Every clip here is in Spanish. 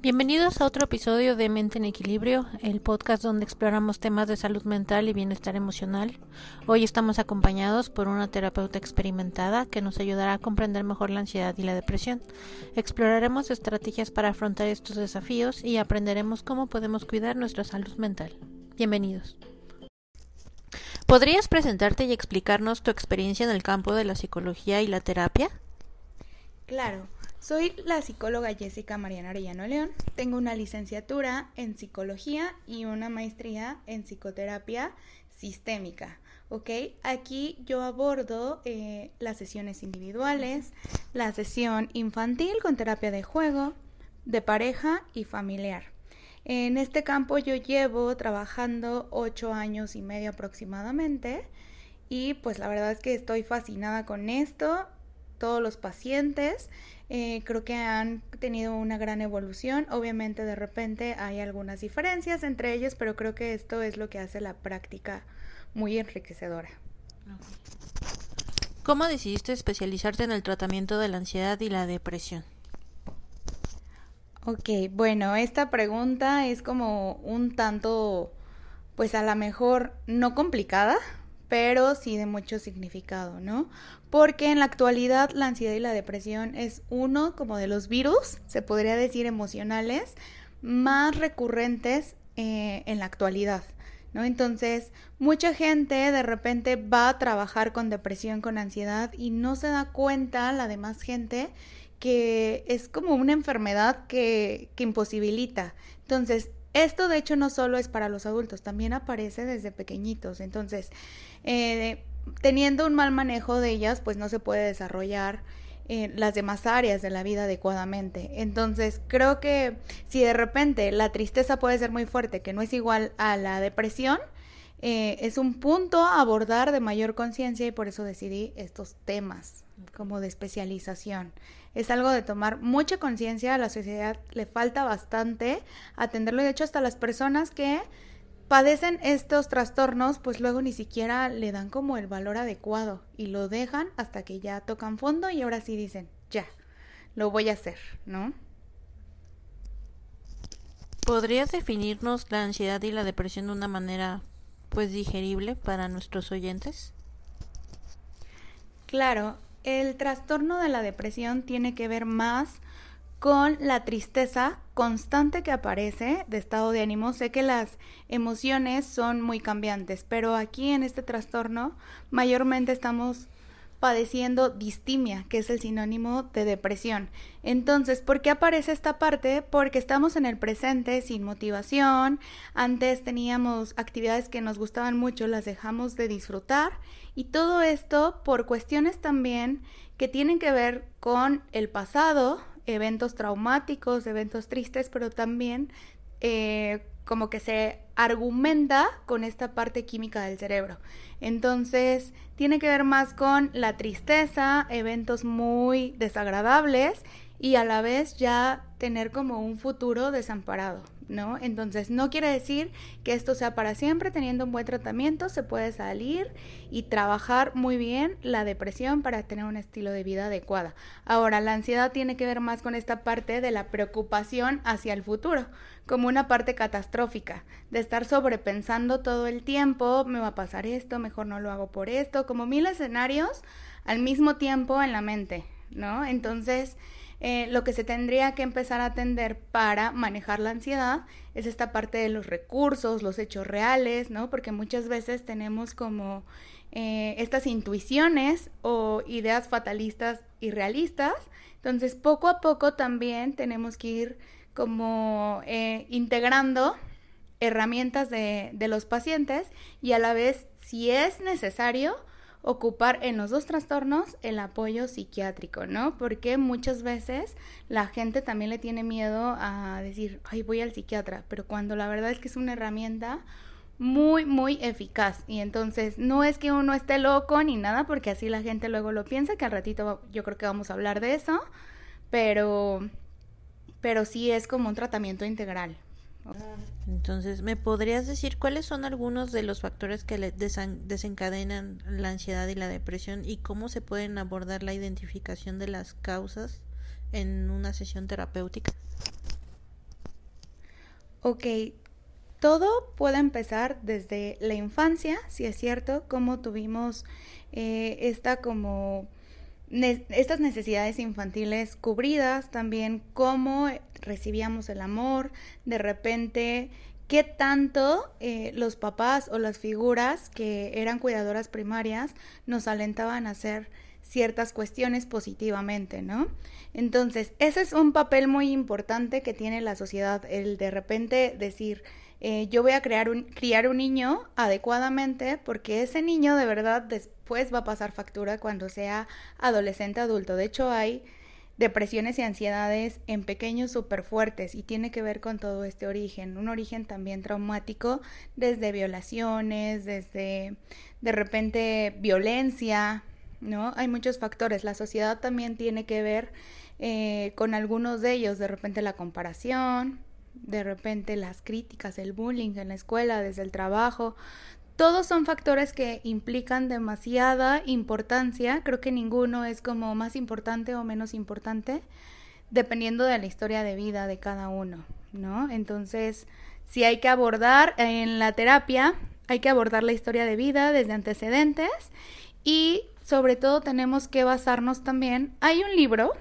Bienvenidos a otro episodio de Mente en Equilibrio, el podcast donde exploramos temas de salud mental y bienestar emocional. Hoy estamos acompañados por una terapeuta experimentada que nos ayudará a comprender mejor la ansiedad y la depresión. Exploraremos estrategias para afrontar estos desafíos y aprenderemos cómo podemos cuidar nuestra salud mental. Bienvenidos. ¿Podrías presentarte y explicarnos tu experiencia en el campo de la psicología y la terapia? Claro. Soy la psicóloga Jessica Mariana Arellano León. Tengo una licenciatura en psicología y una maestría en psicoterapia sistémica. ¿Ok? Aquí yo abordo eh, las sesiones individuales, la sesión infantil con terapia de juego, de pareja y familiar. En este campo yo llevo trabajando ocho años y medio aproximadamente y pues la verdad es que estoy fascinada con esto todos los pacientes. Eh, creo que han tenido una gran evolución. Obviamente de repente hay algunas diferencias entre ellos, pero creo que esto es lo que hace la práctica muy enriquecedora. ¿Cómo decidiste especializarte en el tratamiento de la ansiedad y la depresión? Ok, bueno, esta pregunta es como un tanto, pues a lo mejor no complicada, pero sí de mucho significado, ¿no? Porque en la actualidad la ansiedad y la depresión es uno como de los virus, se podría decir emocionales, más recurrentes eh, en la actualidad, ¿no? Entonces, mucha gente de repente va a trabajar con depresión, con ansiedad y no se da cuenta, la demás gente, que es como una enfermedad que, que imposibilita. Entonces, esto de hecho no solo es para los adultos, también aparece desde pequeñitos. Entonces, eh, teniendo un mal manejo de ellas, pues no se puede desarrollar eh, las demás áreas de la vida adecuadamente. Entonces, creo que si de repente la tristeza puede ser muy fuerte, que no es igual a la depresión, eh, es un punto a abordar de mayor conciencia y por eso decidí estos temas como de especialización. Es algo de tomar mucha conciencia, a la sociedad le falta bastante atenderlo y de hecho hasta las personas que padecen estos trastornos, pues luego ni siquiera le dan como el valor adecuado y lo dejan hasta que ya tocan fondo y ahora sí dicen, ya, lo voy a hacer, ¿no? ¿Podrías definirnos la ansiedad y la depresión de una manera pues digerible para nuestros oyentes? Claro, el trastorno de la depresión tiene que ver más con la tristeza constante que aparece de estado de ánimo. Sé que las emociones son muy cambiantes, pero aquí en este trastorno mayormente estamos padeciendo distimia, que es el sinónimo de depresión. Entonces, ¿por qué aparece esta parte? Porque estamos en el presente sin motivación, antes teníamos actividades que nos gustaban mucho, las dejamos de disfrutar y todo esto por cuestiones también que tienen que ver con el pasado, eventos traumáticos, eventos tristes, pero también eh, como que se argumenta con esta parte química del cerebro. Entonces, tiene que ver más con la tristeza, eventos muy desagradables y a la vez ya tener como un futuro desamparado. ¿no? Entonces, no quiere decir que esto sea para siempre, teniendo un buen tratamiento se puede salir y trabajar muy bien la depresión para tener un estilo de vida adecuada. Ahora, la ansiedad tiene que ver más con esta parte de la preocupación hacia el futuro, como una parte catastrófica, de estar sobrepensando todo el tiempo, me va a pasar esto, mejor no lo hago por esto, como mil escenarios al mismo tiempo en la mente, ¿no? Entonces, eh, lo que se tendría que empezar a atender para manejar la ansiedad es esta parte de los recursos, los hechos reales, ¿no? Porque muchas veces tenemos como eh, estas intuiciones o ideas fatalistas y realistas. Entonces, poco a poco también tenemos que ir como eh, integrando herramientas de, de los pacientes y a la vez, si es necesario, ocupar en los dos trastornos el apoyo psiquiátrico, ¿no? Porque muchas veces la gente también le tiene miedo a decir, ay, voy al psiquiatra, pero cuando la verdad es que es una herramienta muy, muy eficaz. Y entonces no es que uno esté loco ni nada, porque así la gente luego lo piensa, que al ratito yo creo que vamos a hablar de eso, pero, pero sí es como un tratamiento integral. Entonces, ¿me podrías decir cuáles son algunos de los factores que desencadenan la ansiedad y la depresión y cómo se pueden abordar la identificación de las causas en una sesión terapéutica? Ok, todo puede empezar desde la infancia, si es cierto, como tuvimos eh, esta como estas necesidades infantiles cubridas, también cómo recibíamos el amor, de repente qué tanto eh, los papás o las figuras que eran cuidadoras primarias nos alentaban a hacer ciertas cuestiones positivamente, ¿no? Entonces, ese es un papel muy importante que tiene la sociedad, el de repente decir, eh, yo voy a crear un, criar un niño adecuadamente porque ese niño de verdad después va a pasar factura cuando sea adolescente adulto. De hecho, hay depresiones y ansiedades en pequeños súper fuertes y tiene que ver con todo este origen, un origen también traumático desde violaciones, desde de repente violencia, ¿no? Hay muchos factores. La sociedad también tiene que ver eh, con algunos de ellos, de repente la comparación, de repente las críticas, el bullying en la escuela, desde el trabajo, todos son factores que implican demasiada importancia. Creo que ninguno es como más importante o menos importante, dependiendo de la historia de vida de cada uno, ¿no? Entonces, si hay que abordar en la terapia, hay que abordar la historia de vida desde antecedentes y sobre todo tenemos que basarnos también. Hay un libro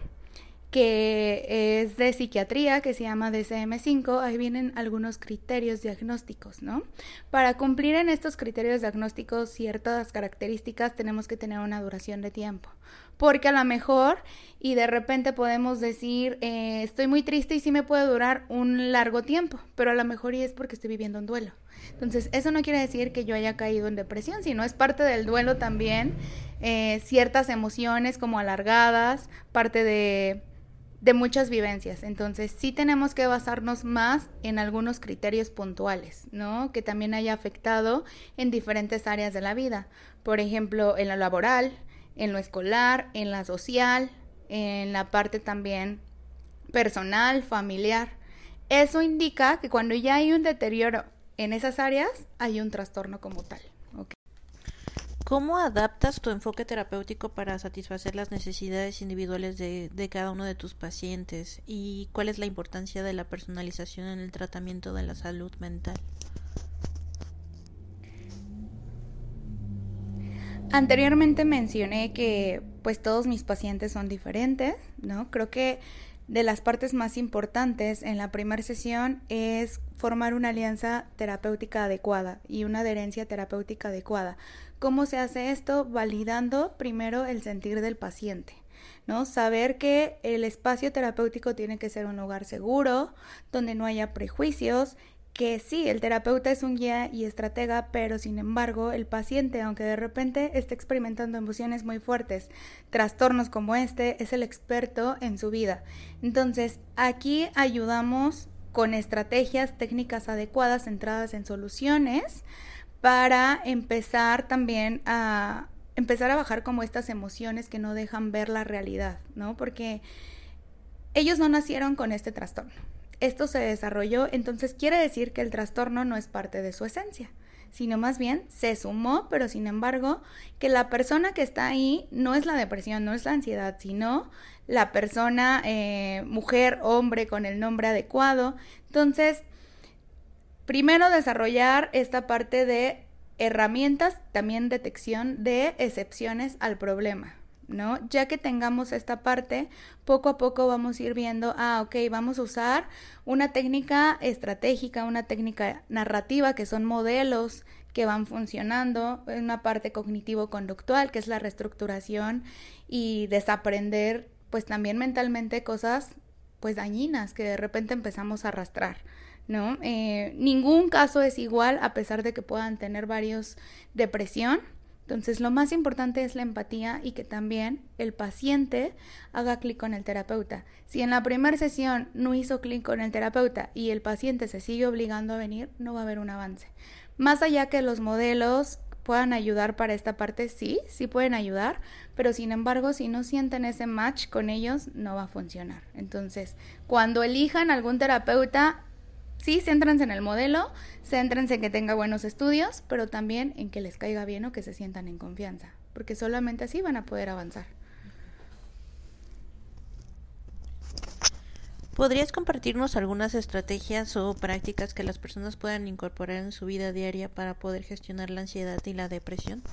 que es de psiquiatría, que se llama DCM5, ahí vienen algunos criterios diagnósticos, ¿no? Para cumplir en estos criterios diagnósticos ciertas características tenemos que tener una duración de tiempo, porque a lo mejor y de repente podemos decir, eh, estoy muy triste y sí me puede durar un largo tiempo, pero a lo mejor y es porque estoy viviendo un duelo. Entonces, eso no quiere decir que yo haya caído en depresión, sino es parte del duelo también, eh, ciertas emociones como alargadas, parte de de muchas vivencias. Entonces, sí tenemos que basarnos más en algunos criterios puntuales, ¿no? Que también haya afectado en diferentes áreas de la vida. Por ejemplo, en lo laboral, en lo escolar, en la social, en la parte también personal, familiar. Eso indica que cuando ya hay un deterioro en esas áreas, hay un trastorno como tal. ¿Cómo adaptas tu enfoque terapéutico para satisfacer las necesidades individuales de, cada uno de tus pacientes? ¿Y cuál es la importancia de la personalización en el tratamiento de la salud mental? Anteriormente mencioné que pues todos mis pacientes son diferentes, ¿no? Creo que de las partes más importantes en la primera sesión es formar una alianza terapéutica adecuada y una adherencia terapéutica adecuada. ¿Cómo se hace esto? Validando primero el sentir del paciente. ¿no? Saber que el espacio terapéutico tiene que ser un lugar seguro, donde no haya prejuicios que sí, el terapeuta es un guía y estratega, pero sin embargo el paciente, aunque de repente esté experimentando emociones muy fuertes, trastornos como este, es el experto en su vida. Entonces, aquí ayudamos con estrategias técnicas adecuadas centradas en soluciones para empezar también a empezar a bajar como estas emociones que no dejan ver la realidad, ¿no? Porque ellos no nacieron con este trastorno esto se desarrolló, entonces quiere decir que el trastorno no es parte de su esencia, sino más bien se sumó, pero sin embargo, que la persona que está ahí no es la depresión, no es la ansiedad, sino la persona, eh, mujer, hombre, con el nombre adecuado. Entonces, primero desarrollar esta parte de herramientas, también detección de excepciones al problema. ¿No? Ya que tengamos esta parte, poco a poco vamos a ir viendo, ah, ok, vamos a usar una técnica estratégica, una técnica narrativa, que son modelos que van funcionando, una parte cognitivo-conductual, que es la reestructuración y desaprender, pues también mentalmente cosas, pues dañinas, que de repente empezamos a arrastrar. ¿No? Eh, ningún caso es igual a pesar de que puedan tener varios depresión, entonces, lo más importante es la empatía y que también el paciente haga clic con el terapeuta. Si en la primera sesión no hizo clic con el terapeuta y el paciente se sigue obligando a venir, no va a haber un avance. Más allá que los modelos puedan ayudar para esta parte, sí, sí pueden ayudar, pero sin embargo, si no sienten ese match con ellos, no va a funcionar. Entonces, cuando elijan algún terapeuta, sí, céntrense en el modelo, céntrense en que tenga buenos estudios, pero también en que les caiga bien o que se sientan en confianza, porque solamente así van a poder avanzar. ¿Podrías compartirnos algunas estrategias o prácticas que las personas puedan incorporar en su vida diaria para poder gestionar la ansiedad y la depresión?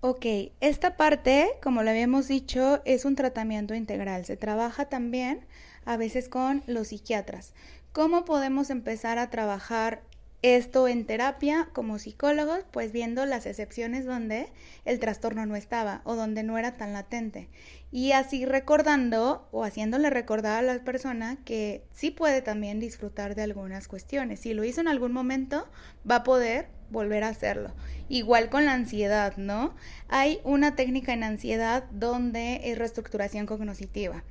Ok, esta parte, como lo habíamos dicho, es un tratamiento integral. Se trabaja también a veces con los psiquiatras. ¿Cómo podemos empezar a trabajar esto en terapia como psicólogos? Pues viendo las excepciones donde el trastorno no estaba o donde no era tan latente. Y así recordando o haciéndole recordar a la persona que sí puede también disfrutar de algunas cuestiones. Si lo hizo en algún momento, va a poder volver a hacerlo. Igual con la ansiedad, ¿no? Hay una técnica en ansiedad donde es reestructuración cognitiva,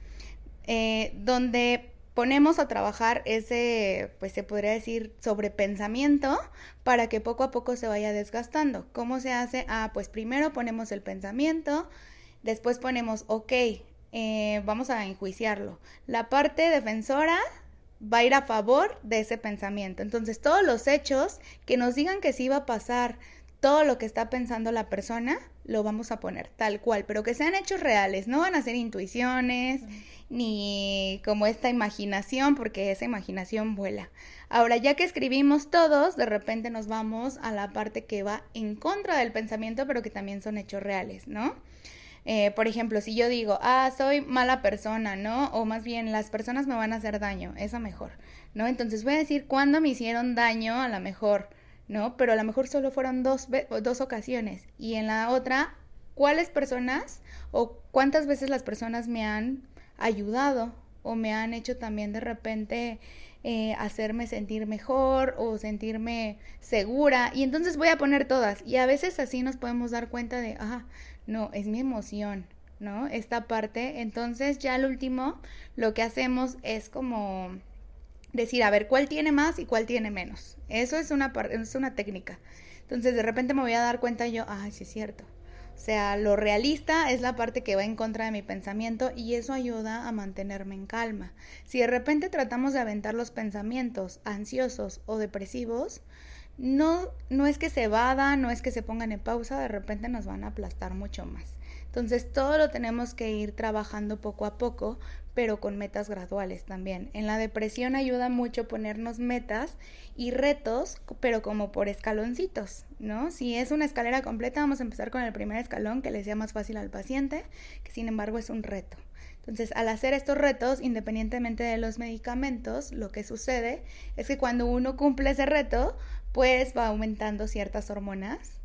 eh, donde ponemos a trabajar ese, pues se podría decir, sobrepensamiento para que poco a poco se vaya desgastando. ¿Cómo se hace? Ah, pues primero ponemos el pensamiento, después ponemos, ok, eh, vamos a enjuiciarlo. La parte defensora va a ir a favor de ese pensamiento. Entonces, todos los hechos que nos digan que sí va a pasar todo lo que está pensando la persona, lo vamos a poner tal cual, pero que sean hechos reales, no van a ser intuiciones ni como esta imaginación, porque esa imaginación vuela. Ahora, ya que escribimos todos, de repente nos vamos a la parte que va en contra del pensamiento, pero que también son hechos reales, ¿no? Eh, por ejemplo, si yo digo, ah, soy mala persona, ¿no? O más bien, las personas me van a hacer daño, eso mejor, ¿no? Entonces voy a decir cuándo me hicieron daño, a lo mejor, ¿no? Pero a lo mejor solo fueron dos, dos ocasiones. Y en la otra, ¿cuáles personas o cuántas veces las personas me han ayudado o me han hecho también de repente eh, hacerme sentir mejor o sentirme segura. Y entonces voy a poner todas. Y a veces así nos podemos dar cuenta de, ah, no, es mi emoción, ¿no? Esta parte. Entonces ya al último lo que hacemos es como decir, a ver, ¿cuál tiene más y cuál tiene menos? Eso es una, es una técnica. Entonces de repente me voy a dar cuenta yo, ay, sí es cierto. O sea, lo realista es la parte que va en contra de mi pensamiento y eso ayuda a mantenerme en calma. Si de repente tratamos de aventar los pensamientos ansiosos o depresivos, no, no es que se evadan, no es que se pongan en pausa, de repente nos van a aplastar mucho más. Entonces todo lo tenemos que ir trabajando poco a poco, pero con metas graduales también. En la depresión ayuda mucho ponernos metas y retos, pero como por escaloncitos, ¿no? Si es una escalera completa, vamos a empezar con el primer escalón que le sea más fácil al paciente, que sin embargo es un reto. Entonces, al hacer estos retos, independientemente de los medicamentos, lo que sucede es que cuando uno cumple ese reto, pues va aumentando ciertas hormonas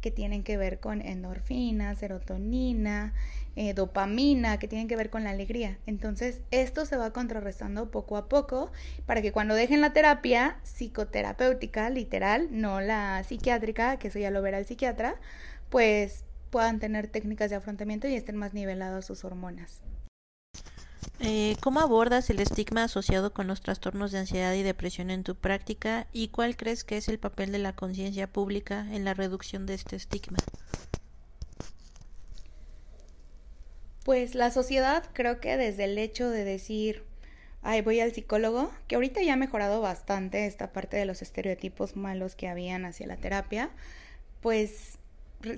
que tienen que ver con endorfina, serotonina, eh, dopamina, que tienen que ver con la alegría. Entonces, esto se va contrarrestando poco a poco para que cuando dejen la terapia psicoterapéutica, literal, no la psiquiátrica, que eso ya lo verá el psiquiatra, pues puedan tener técnicas de afrontamiento y estén más niveladas sus hormonas. Eh, ¿Cómo abordas el estigma asociado con los trastornos de ansiedad y depresión en tu práctica y cuál crees que es el papel de la conciencia pública en la reducción de este estigma? Pues la sociedad creo que desde el hecho de decir, ay, voy al psicólogo, que ahorita ya ha mejorado bastante esta parte de los estereotipos malos que habían hacia la terapia, pues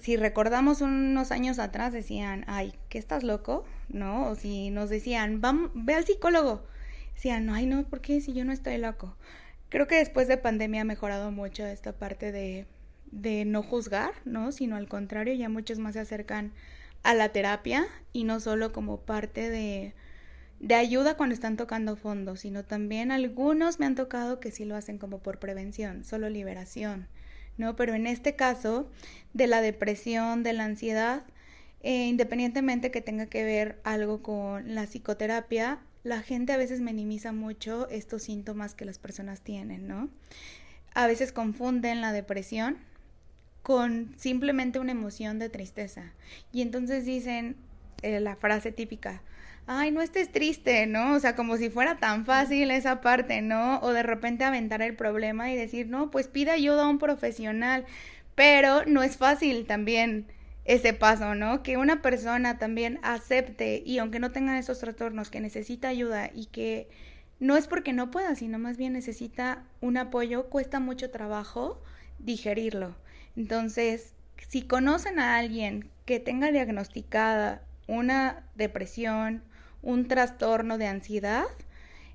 si recordamos unos años atrás decían, ay, ¿qué estás loco? ¿No? O si nos decían, Vamos, ve al psicólogo. Decían, ay, no, ¿por qué si yo no estoy loco? Creo que después de pandemia ha mejorado mucho esta parte de, de no juzgar, ¿no? Sino al contrario, ya muchos más se acercan a la terapia y no solo como parte de, de ayuda cuando están tocando fondo, sino también algunos me han tocado que sí lo hacen como por prevención, solo liberación ¿no? Pero en este caso, de la depresión, de la ansiedad, eh, independientemente que tenga que ver algo con la psicoterapia, la gente a veces minimiza mucho estos síntomas que las personas tienen, ¿no? A veces confunden la depresión con simplemente una emoción de tristeza. Y entonces dicen eh, la frase típica, ay, no estés triste, ¿no? O sea, como si fuera tan fácil esa parte, ¿no? O de repente aventar el problema y decir, no, pues pida ayuda a un profesional, pero no es fácil también ese paso, ¿no? Que una persona también acepte y aunque no tenga esos trastornos, que necesita ayuda y que no es porque no pueda, sino más bien necesita un apoyo, cuesta mucho trabajo digerirlo. Entonces, si conocen a alguien que tenga diagnosticada una depresión, un trastorno de ansiedad,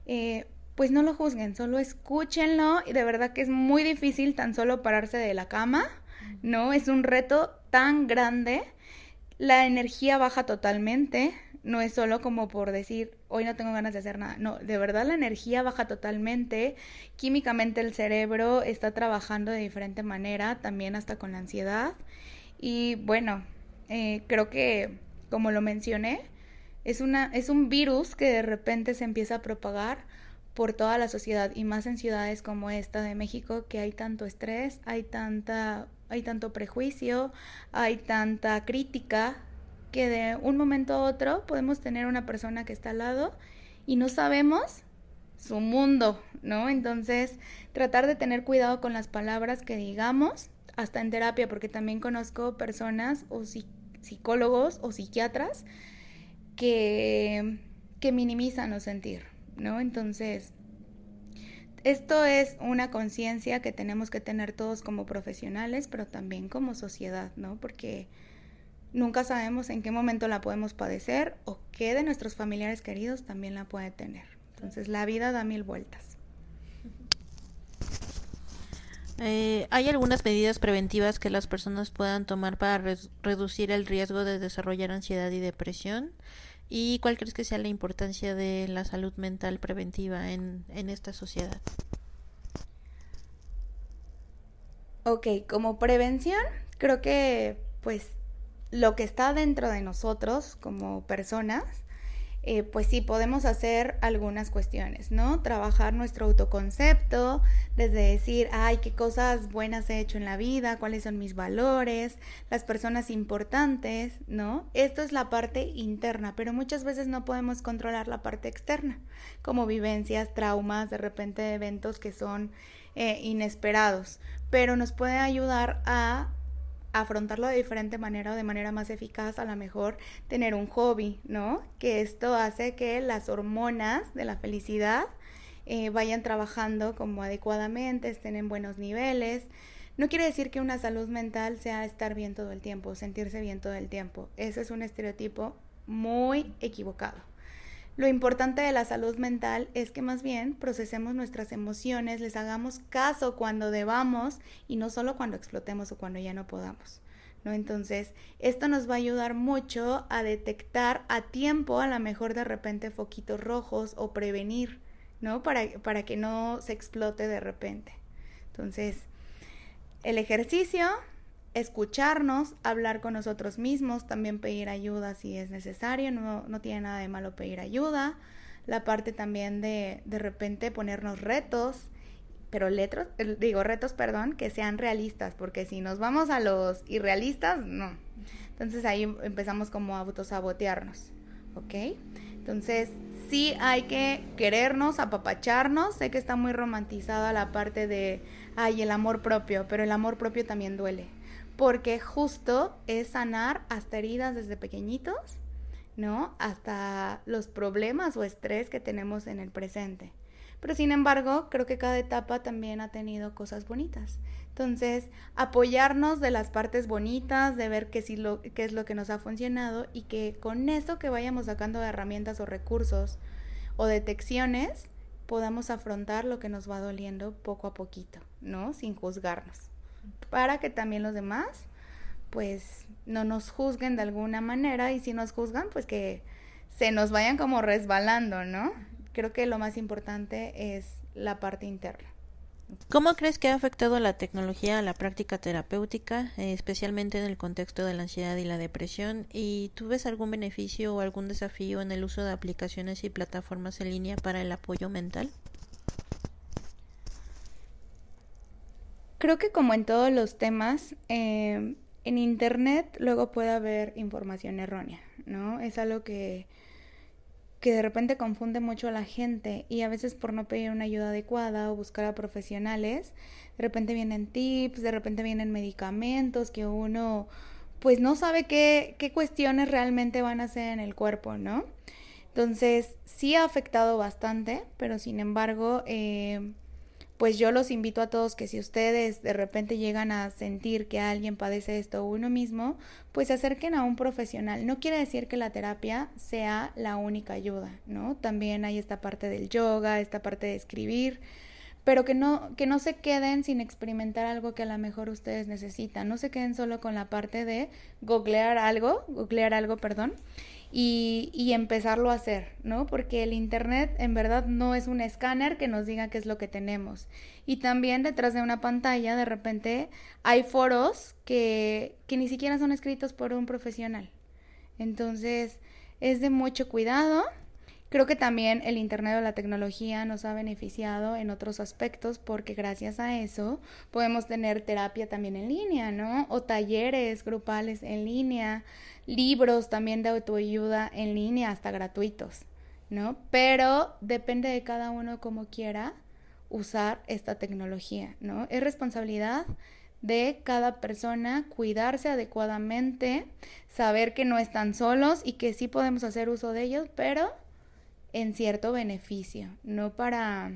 eh, pues no lo juzguen, solo escúchenlo. Y de verdad que es muy difícil tan solo pararse de la cama, ¿no? Es un reto tan grande, la energía baja totalmente, no es solo como por decir, hoy no tengo ganas de hacer nada, no, de verdad la energía baja totalmente, químicamente el cerebro está trabajando de diferente manera, también hasta con la ansiedad. Y bueno, eh, creo que como lo mencioné, es, una, es un virus que de repente se empieza a propagar por toda la sociedad y más en ciudades como esta de México que hay tanto estrés, hay tanta hay tanto prejuicio, hay tanta crítica que de un momento a otro podemos tener una persona que está al lado y no sabemos su mundo, ¿no? Entonces, tratar de tener cuidado con las palabras que digamos, hasta en terapia, porque también conozco personas o psicólogos o psiquiatras que, que minimizan los sentir, ¿no? Entonces, esto es una conciencia que tenemos que tener todos como profesionales, pero también como sociedad, ¿no? Porque nunca sabemos en qué momento la podemos padecer o qué de nuestros familiares queridos también la puede tener. Entonces, la vida da mil vueltas. Eh, ¿Hay algunas medidas preventivas que las personas puedan tomar para reducir el riesgo de desarrollar ansiedad y depresión? ¿Y cuál crees que sea la importancia de la salud mental preventiva en, en esta sociedad? Ok, como prevención, creo que pues lo que está dentro de nosotros como personas eh, pues sí, podemos hacer algunas cuestiones, ¿no? Trabajar nuestro autoconcepto, desde decir, ay, qué cosas buenas he hecho en la vida, cuáles son mis valores, las personas importantes, ¿no? Esto es la parte interna, pero muchas veces no podemos controlar la parte externa, como vivencias, traumas, de repente eventos que son eh, inesperados, pero nos puede ayudar a afrontarlo de diferente manera o de manera más eficaz, a lo mejor tener un hobby, ¿no? Que esto hace que las hormonas de la felicidad eh, vayan trabajando como adecuadamente, estén en buenos niveles. No quiere decir que una salud mental sea estar bien todo el tiempo, sentirse bien todo el tiempo. Ese es un estereotipo muy equivocado. Lo importante de la salud mental es que más bien procesemos nuestras emociones, les hagamos caso cuando debamos y no solo cuando explotemos o cuando ya no podamos. ¿No? Entonces, esto nos va a ayudar mucho a detectar a tiempo, a lo mejor de repente, foquitos rojos o prevenir, ¿no? Para, para que no se explote de repente. Entonces, el ejercicio, escucharnos, hablar con nosotros mismos, también pedir ayuda si es necesario, no, no tiene nada de malo pedir ayuda. La parte también de de repente ponernos retos, pero letros, digo retos, perdón, que sean realistas, porque si nos vamos a los irrealistas, no. Entonces ahí empezamos como a autosabotearnos, ¿ok? Entonces sí hay que querernos, apapacharnos. Sé que está muy romantizada la parte de, ay, el amor propio, pero el amor propio también duele porque justo es sanar hasta heridas desde pequeñitos, ¿no? Hasta los problemas o estrés que tenemos en el presente. Pero sin embargo, creo que cada etapa también ha tenido cosas bonitas. Entonces, apoyarnos de las partes bonitas, de ver qué, sí lo, qué es lo que nos ha funcionado y que con eso que vayamos sacando de herramientas o recursos o detecciones, podamos afrontar lo que nos va doliendo poco a poquito, ¿no? Sin juzgarnos para que también los demás pues no nos juzguen de alguna manera y si nos juzgan pues que se nos vayan como resbalando, ¿no? Creo que lo más importante es la parte interna. ¿Cómo crees que ha afectado la tecnología a la práctica terapéutica, especialmente en el contexto de la ansiedad y la depresión? ¿Y tú ves algún beneficio o algún desafío en el uso de aplicaciones y plataformas en línea para el apoyo mental? Creo que como en todos los temas, eh, en Internet luego puede haber información errónea, ¿no? Es algo que, que de repente confunde mucho a la gente y a veces por no pedir una ayuda adecuada o buscar a profesionales, de repente vienen tips, de repente vienen medicamentos que uno pues no sabe qué, qué cuestiones realmente van a hacer en el cuerpo, ¿no? Entonces sí ha afectado bastante, pero sin embargo... Eh, pues yo los invito a todos que si ustedes de repente llegan a sentir que alguien padece esto uno mismo, pues se acerquen a un profesional. No quiere decir que la terapia sea la única ayuda, ¿no? También hay esta parte del yoga, esta parte de escribir, pero que no, que no se queden sin experimentar algo que a lo mejor ustedes necesitan. No se queden solo con la parte de googlear algo, googlear algo, perdón, y, y, empezarlo a hacer, ¿no? Porque el Internet en verdad no es un escáner que nos diga qué es lo que tenemos. Y también detrás de una pantalla de repente hay foros que, que ni siquiera son escritos por un profesional. Entonces es de mucho cuidado Creo que también el Internet o la tecnología nos ha beneficiado en otros aspectos porque gracias a eso podemos tener terapia también en línea, ¿no? O talleres grupales en línea, libros también de autoayuda en línea, hasta gratuitos, ¿no? Pero depende de cada uno como quiera usar esta tecnología, ¿no? Es responsabilidad de cada persona cuidarse adecuadamente, saber que no están solos y que sí podemos hacer uso de ellos, pero en cierto beneficio, no para,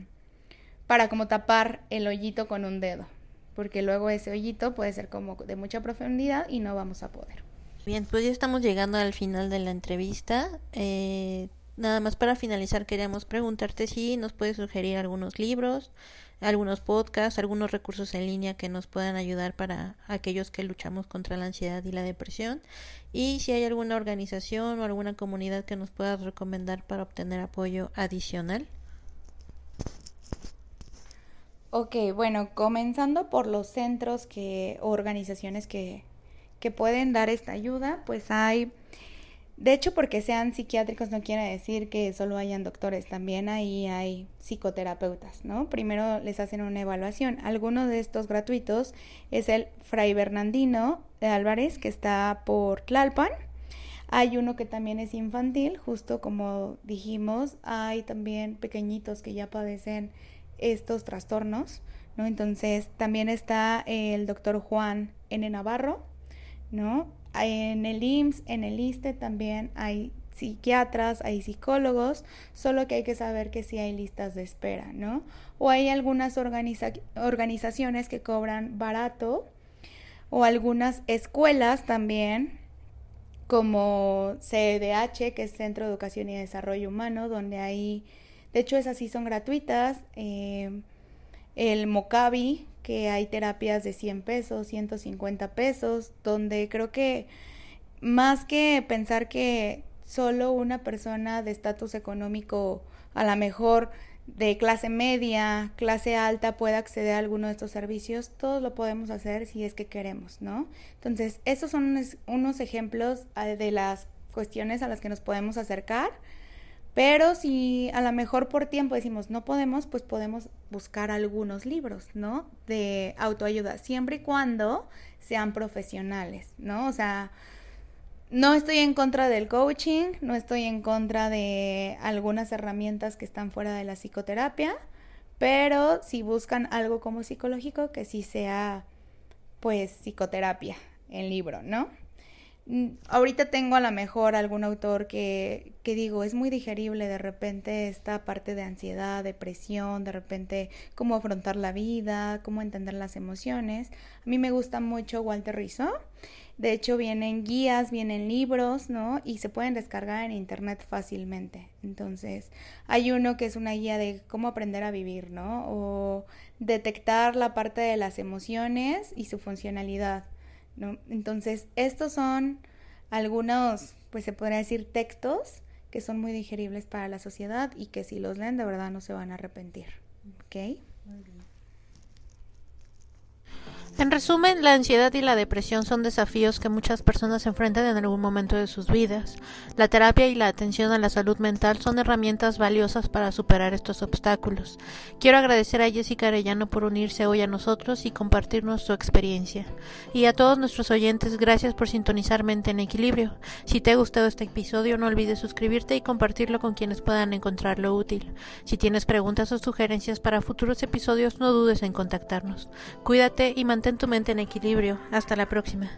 para como tapar el hoyito con un dedo, porque luego ese hoyito puede ser como de mucha profundidad y no vamos a poder. Bien, pues ya estamos llegando al final de la entrevista. Eh, nada más para finalizar queríamos preguntarte si nos puedes sugerir algunos libros, algunos podcasts, algunos recursos en línea que nos puedan ayudar para aquellos que luchamos contra la ansiedad y la depresión y si hay alguna organización o alguna comunidad que nos puedas recomendar para obtener apoyo adicional. Ok, bueno, comenzando por los centros que, o organizaciones que, que pueden dar esta ayuda, pues hay de hecho, porque sean psiquiátricos no quiere decir que solo hayan doctores, también ahí hay psicoterapeutas, ¿no? Primero les hacen una evaluación. Alguno de estos gratuitos es el Fray Bernardino de Álvarez, que está por Tlalpan. Hay uno que también es infantil, justo como dijimos, hay también pequeñitos que ya padecen estos trastornos, ¿no? Entonces, también está el doctor Juan N. Navarro, ¿no? En el IMSS, en el ISTE también hay psiquiatras, hay psicólogos, solo que hay que saber que sí hay listas de espera, ¿no? O hay algunas organizaciones que cobran barato o algunas escuelas también como CEDH, que es Centro de Educación y Desarrollo Humano, donde hay, de hecho esas sí son gratuitas, eh, el Mocavi, que hay terapias de 100 pesos, 150 pesos, donde creo que más que pensar que solo una persona de estatus económico, a lo mejor de clase media, clase alta, pueda acceder a alguno de estos servicios, todos lo podemos hacer si es que queremos, ¿no? Entonces, estos son unos, unos ejemplos ah, de las cuestiones a las que nos podemos acercar pero si a lo mejor por tiempo decimos no podemos, pues podemos buscar algunos libros, ¿no? De autoayuda, siempre y cuando sean profesionales, ¿no? O sea, no estoy en contra del coaching, no estoy en contra de algunas herramientas que están fuera de la psicoterapia, pero si buscan algo como psicológico, que sí sea, pues, psicoterapia en libro, ¿no? Mm, ahorita tengo a lo mejor algún autor que, que digo, es muy digerible de repente esta parte de ansiedad, depresión, de repente cómo afrontar la vida, cómo entender las emociones. A mí me gusta mucho Walter Rizzo. De hecho, vienen guías, vienen libros, ¿no? Y se pueden descargar en internet fácilmente. Entonces, hay uno que es una guía de cómo aprender a vivir, ¿no? O detectar la parte de las emociones y su funcionalidad. ¿No? Entonces, estos son algunos, pues se podría decir, textos que son muy digeribles para la sociedad y que si los leen de verdad no se van a arrepentir. ¿Ok? En resumen, la ansiedad y la depresión son desafíos que muchas personas enfrentan en algún momento de sus vidas. La terapia y la atención a la salud mental son herramientas valiosas para superar estos obstáculos. Quiero agradecer a Jessica Arellano por unirse hoy a nosotros y compartirnos su experiencia. Y a todos nuestros oyentes, gracias por sintonizar Mente en Equilibrio. Si te ha gustado este episodio, no olvides suscribirte y compartirlo con quienes puedan encontrarlo útil. Si tienes preguntas o sugerencias para futuros episodios, no dudes en contactarnos. Cuídate y mantén en tu mente en equilibrio. Hasta la próxima.